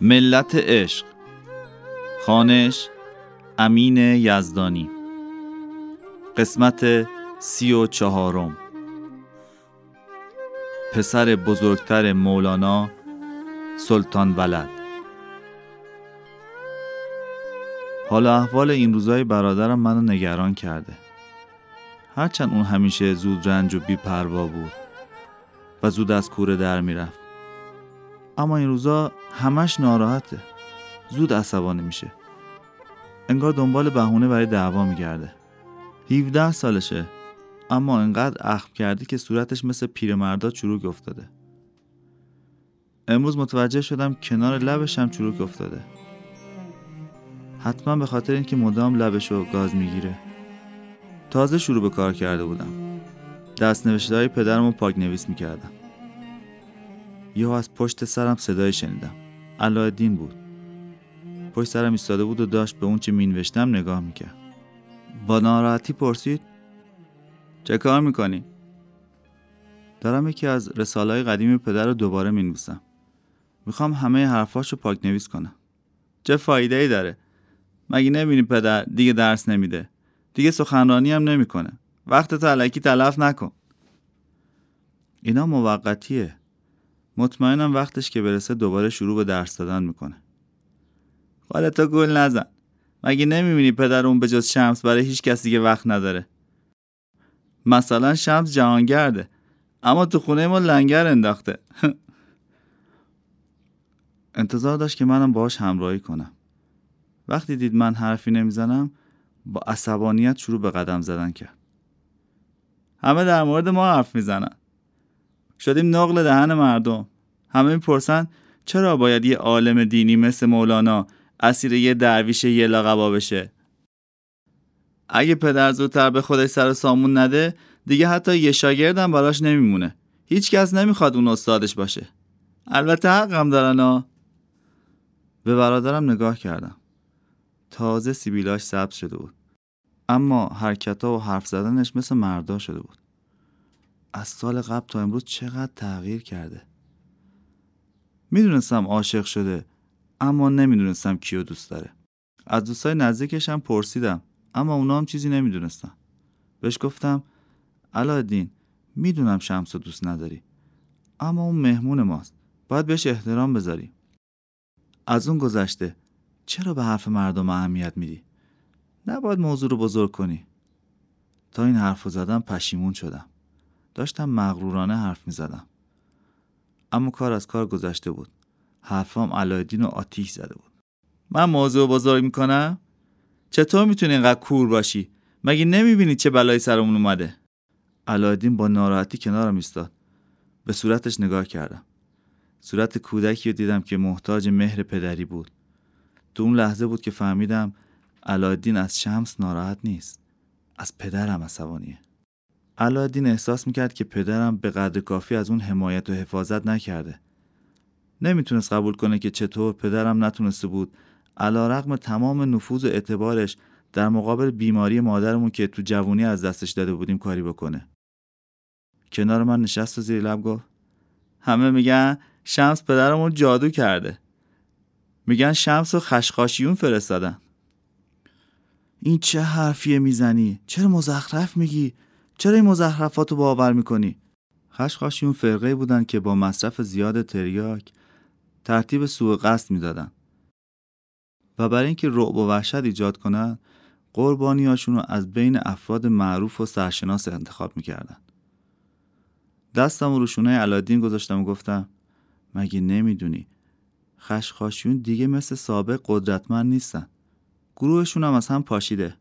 ملت عشق. خانش امین یزدانی. قسمت سی و چهارم. پسر بزرگتر مولانا سلطان ولد. حالا احوال این روزای برادرم منو نگران کرده. هرچند اون همیشه زود رنج و بیپروا بود و زود از کوره در می‌رفت. اما این روزا همش ناراحته. زود عصبانی میشه. انگار دنبال بهونه برای دعوا میگرده. 17 سالشه اما انقدر اخم کرده که صورتش مثل پیرمردا چروک افتاده. امروز متوجه شدم کنار لبش هم چروک افتاده. حتما به خاطر اینکه مدام لبشو گاز می‌گیره. تازه شروع به کار کرده بودم. دست نوشته های پدرمو پاک نویس می‌کردم. یهو از پشت سرم صدای شنیدم. علایالدین بود. پشت سرم ایستاده بود و داشت به اون چه مینوشتم نگاه می‌کرد. با ناراحتی پرسید چه کار می‌کنی؟ دارم یکی از رساله های قدیم پدر رو دوباره می‌نویسم. می‌خوام همه حرفاشو پاک نویس کنم. چه فایده ای داره؟ مگه نبینی پدر دیگه درس نمیده؟ دیگه سخنرانی هم نمی‌کنه. وقت علکی تلف نکن. اینا موقتیه. مطمئنم وقتش که برسه دوباره شروع به درس دادن می‌کنه. حالا گل نزن. مگه نمی‌بینی پدر اون به جز شمس برای هیچ کسی که وقت نداره؟ مثلا شمس جهانگرده اما تو خونه ما لنگر انداخته. انتظار داشت که منم باهاش همراهی کنم. وقتی دید من حرفی نمی‌زنم با عصبانیت شروع به قدم زدن کرد. همه در مورد ما حرف می‌زنن. شدیم نقل دهن مردم. همه می‌پرسن چرا باید یه عالم دینی مثل مولانا اسیر یه درویش یه لقبا بشه؟ اگه پدر زودتر به خودش سر سامون نده دیگه حتی یه شاگردم براش نمیمونه. هیچ کس نمی‌خواد اون استادش باشه. البته حقم دارن ها. به برادرم نگاه کردم. تازه سیبیلاش سبز شده بود. اما حرکت و حرف زدنش مثل مردا شده بود. از سال قبل تا امروز چقدر تغییر کرده؟ می‌دونستم عاشق شده اما نمی‌دونستم کیو دوست داره. از دوستای نزدیکش هم پرسیدم اما اونا هم چیزی نمی‌دونستم بهش گفتم علایالدین می‌دونم شمس دوست نداری اما اون مهمون ماست باید بهش احترام بذاری. از اون گذشته چرا به حرف مردم اهمیت میدی؟ نباید موضوع رو بزرگ کنی. تا این حرف رو زدم پشیمون شدم. داشتم مغرورانه حرف می زدم. اما کار از کار گذشته بود. حرفام علایدین و آتیش زده بود. من موضوع بزرگ می‌کنم؟ چطور می‌تونی اینقدر کور باشی؟ مگه نمی‌بینی چه بلایی سرمون اومده؟ علایدین با ناراحتی کنارم ایستاد. به صورتش نگاه کردم. صورت کودکی رو دیدم که محتاج مهر پدری بود. تو اون لحظه بود که فهمیدم علایالدین از شمس ناراحت نیست. از پدرم عصبانیه. علایالدین احساس می‌کرد که پدرم به قدر کافی از اون حمایت و حفاظت نکرده. نمی‌تونست قبول کنه که چطور پدرم نتونسته بود علا رقم تمام نفوذ و اعتبارش در مقابل بیماری مادرمون که تو جوونی از دستش داده بودیم کاری بکنه. کنار من نشست و زیر لب گفت همه میگن شمس پدرمون جادو کرده. میگن شمس و خشخاشیون فرستادن. این چه حرفیه می‌زنی؟ چرا مزخرف میگی؟ چرا این مزخرفات رو باور می‌کنی؟ خشخاشیون فرقه بودن که با مصرف زیاد تریاک ترتیب سوء قصد می‌دادن. و برای اینکه رعب و وحشت ایجاد کنن قربانیاشون رو از بین افراد معروف و سرشناس انتخاب می‌کردن. دستم رو شونه علادین گذاشتم و گفتم مگه نمی‌دونی؟ خشخاشیون دیگه مثل سابق قدرتمند نیستن. گروهشون هم از هم پاشیده.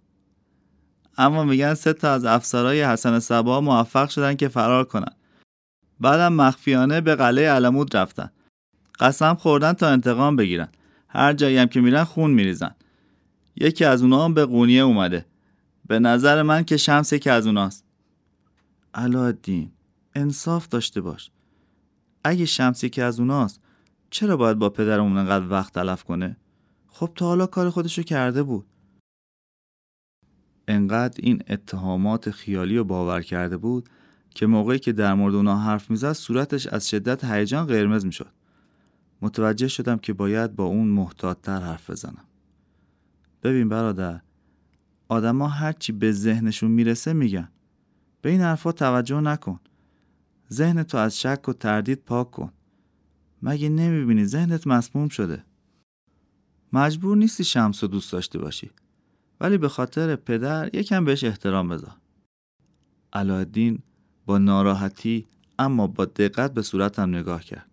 اما میگن سه تا از افسرهای حسن سبا موفق شدن که فرار کنن. بعدم مخفیانه به قلعه علمود رفتن. قسم خوردن تا انتقام بگیرن. هر جایی هم که میرن خون میریزن. یکی از اونها هم به قونیه اومده. به نظر من که شمس یکی از اوناست. علادین انصاف داشته باش. اگه شمس یکی از اوناست چرا باید با پدرمون انقدر وقت تلف کنه؟ خب تا حالا کار خودشو کرده بود. انقدر این اتهامات خیالی رو باور کرده بود که موقعی که در مورد اونا حرف می‌زد صورتش از شدت هیجان قرمز می‌شد. متوجه شدم که باید با اون محتاطتر حرف بزنم. ببین برادر آدما هرچی به ذهنشون می‌رسه میگن. به این حرفا توجه نکن. ذهن تو از شک و تردید پاک کن. مگه نمی‌بینی ذهنت مسموم شده؟ مجبور نیستی شمس رو دوست داشته باشی. ولی به خاطر پدر یکم بهش احترام بذار. علایالدین با ناراحتی اما با دقت به صورتم نگاه کرد.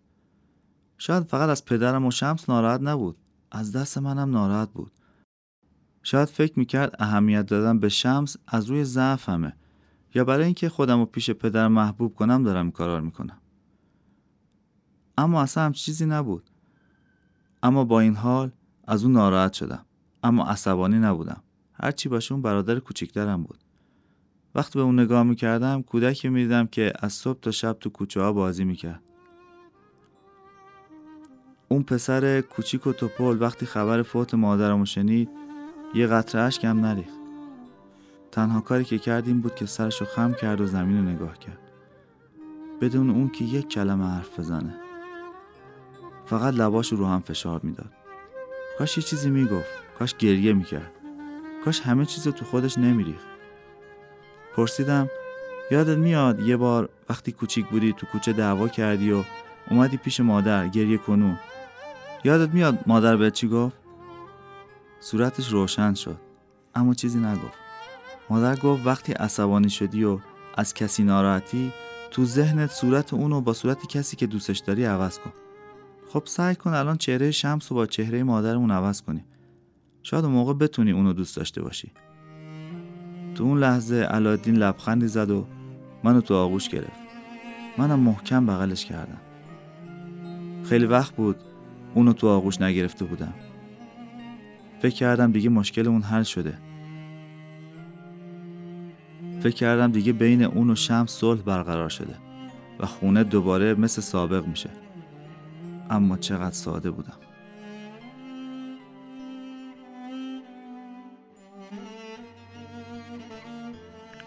شاید فقط از پدرم و شمس ناراحت نبود. از دست منم ناراحت بود. شاید فکر می‌کرد اهمیت دادن به شمس از روی ضعفمه. یا برای اینکه خودم رو پیش پدر محبوب کنم دارم کارار می‌کنم. اما اصلا هم چیزی نبود. اما با این حال از اون ناراحت شدم. اما عصبانی نبودم. هرچی باشه اون برادر کوچیکترم بود. وقتی به اون نگاه می‌کردم کودکی می‌دیدم که از صبح تا شب تو کوچه ها بازی می‌کرد. اون پسر کوچیک و توپل وقتی خبر فوت مادرمو شنید یه قطره اشک هم نریخت. تنها کاری که کرد این بود که سرشو خم کرد و زمین رو نگاه کرد. بدون اون که یک کلمه حرف بزنه. فقط لباش رو هم فشار می‌داد. کاش یه چیزی می‌گفت. کاش گریه می‌کرد. کاش همه چیز تو خودش نمیریخت. پرسیدم یادت میاد یه بار وقتی کوچیک بودی تو کوچه دعوا کردی و اومدی پیش مادر گریه کنون یادت میاد مادر به چی گفت؟ صورتش روشن شد اما چیزی نگفت. مادر گفت وقتی عصبانی شدی و از کسی ناراحتی تو ذهنت صورت اونو با صورت کسی که دوستش داری عوض کن. خب سعی کن الان چهره شمس رو با چهره مادرمون عوض کنی. شاید اون موقع بتونی اونو دوست داشته باشی. تو اون لحظه علادین لبخندی زد و منو تو آغوش گرفت. منم محکم بغلش کردم. خیلی وقت بود اونو تو آغوش نگرفته بودم. فکر کردم دیگه مشکل اون حل شده. فکر کردم دیگه بین اون و شمس صلح برقرار شده و خونه دوباره مثل سابق میشه. اما چقدر ساده بودم.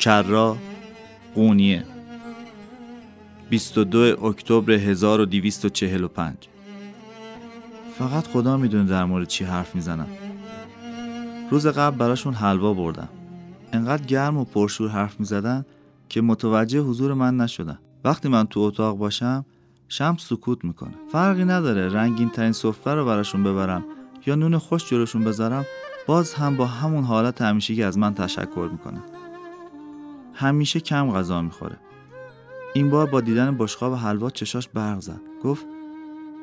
کرا قونیه. 22 اکتبر 1245 فقط خدا می‌دونه در مورد چی حرف می‌زنم. روز قبل براشون حلوا بردم. انقدر گرم و پرشور حرف می‌زدن که متوجه حضور من نشدن. وقتی من تو اتاق باشم شمس سکوت می‌کنه. فرقی نداره رنگین ترین سفره رو براشون ببرم یا نون خوش جلوشون بذارم باز هم با همون حالت همیشگی از من تشکر می‌کنه. همیشه کم غذا می‌خوره. این بار با دیدن بشقاب حلوا چشاش برق زد. گفت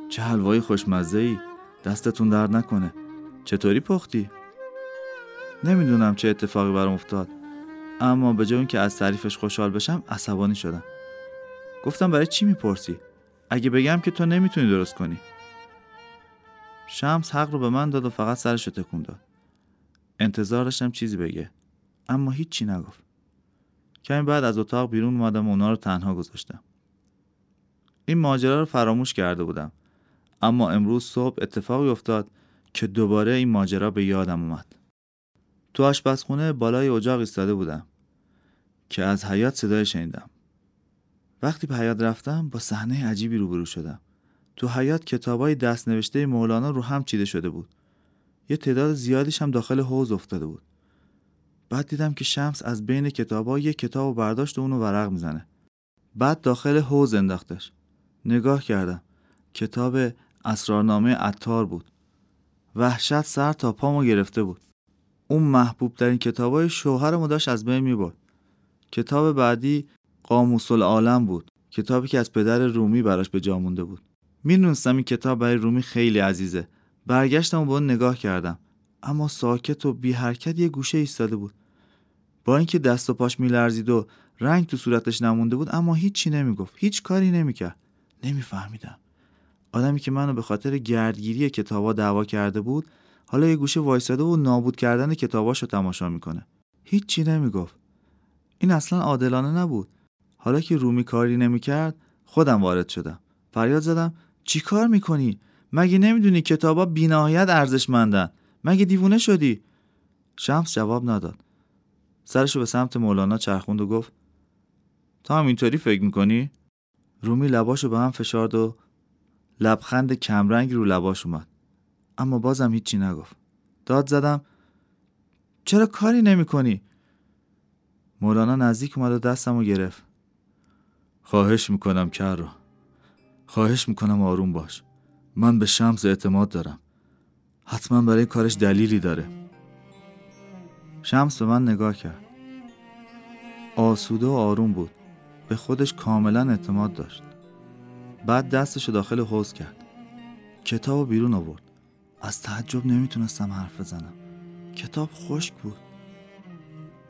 چه حلوایی خوشمزه ای دستتون درد نکنه. چطوری پختی؟ نمی‌دونم چه اتفاقی برام افتاد. اما به جای که از تعریفش خوشحال بشم عصبانی شدم. گفتم برای چی می‌پرسی؟ اگه بگم که تو نمی‌تونی درست کنی. شمس حق رو به من داد و فقط سرش تکون داد. انتظار داشتم چیزی بگه. اما هیچی نگفت. کمی بعد از اتاق بیرون اومدم و اونا رو تنها گذاشتم. این ماجرا رو فراموش کرده بودم. اما امروز صبح اتفاقی افتاد که دوباره این ماجرا به یادم اومد. تو آشپزخونه بالای اجاق ایستاده بودم که از حیات صدای شنیدم. وقتی به حیات رفتم با صحنه عجیبی روبرو شدم. تو حیات کتابای دست نوشته مولانا رو هم چیده شده بود. یه تعداد زیادیش هم داخل حوز افتاده بود. بعد دیدم که شمس از بین کتابا یه کتاب و برداشت و اونو ورق می‌زنه. بعد داخل حوز انداختش. نگاه کردم. کتاب اسرارنامه عطار بود. وحشت سر تا پامو گرفته بود. اون محبوب ترین کتابای شوهرمو داشت از بین می‌برد. کتاب بعدی قاموس العالم بود. کتابی که از پدر رومی براش به جا مونده بود. می‌دونستم این کتاب برای رومی خیلی عزیزه. برگشتم و به اون نگاه کردم. اما ساکت و بی حرکت یه گوشه ایستاده بود. با اینکه دست و پاش میلرزید و رنگ تو صورتش نمونده بود اما هیچی نمی‌گفت هیچ کاری نمی‌کرد. نمیفهمیدم. آدمی که منو به خاطر گردگیری کتابا دعوا کرده بود حالا یه گوشه وایساده و نابود کردن کتاباشو تماشا می‌کنه. هیچی نمی‌گفت. این اصلا عادلانه نبود. حالا که رومی کاری نمی‌کرد خودم وارد شدم. فریاد زدم چی کار می‌کنی؟ مگه نمی‌دونی کتابا بینهایت ارزشمندن؟ مگه دیوونه شدی؟ شمس جواب نداد. سرشو به سمت مولانا چرخوند و گفت تا هم اینطوری فکر می‌کنی؟ رومی لباشو به هم فشارد و لبخند کمرنگ رو لباش اومد. اما بازم هیچی نگفت. داد زدم چرا کاری نمی کنی؟ مولانا نزدیک اومد و دستم رو گرفت. خواهش می‌کنم کر رو خواهش می‌کنم آروم باش. من به شمس اعتماد دارم. حتما برای کارش دلیلی داره. شمس به من نگاه کرد. آسوده و آروم بود. به خودش کاملا اعتماد داشت. بعد دستشو داخل حوز کرد. کتاب بیرون آورد. از تعجب نمی‌تونستم حرف بزنم. کتاب خشک بود.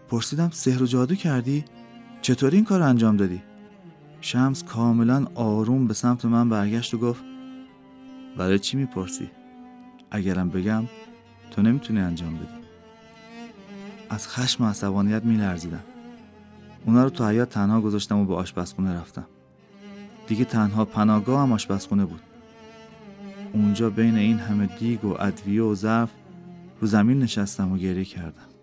پرسیدم سحر و جادو کردی؟ چطوری این کار انجام دادی؟ شمس کاملا آروم به سمت من برگشت و گفت برای چی می‌پرسی؟ اگرم بگم تو نمی‌تونی انجام بدی. از خشم و عصبانیت میلرزیدم. اونا رو تو حیات تنها گذاشتم و به آشپزخونه رفتم. دیگه تنها پناهگاه هم آشپزخونه بود. اونجا بین این همه دیگ و ادویه و ظرف رو زمین نشستم و گریه کردم.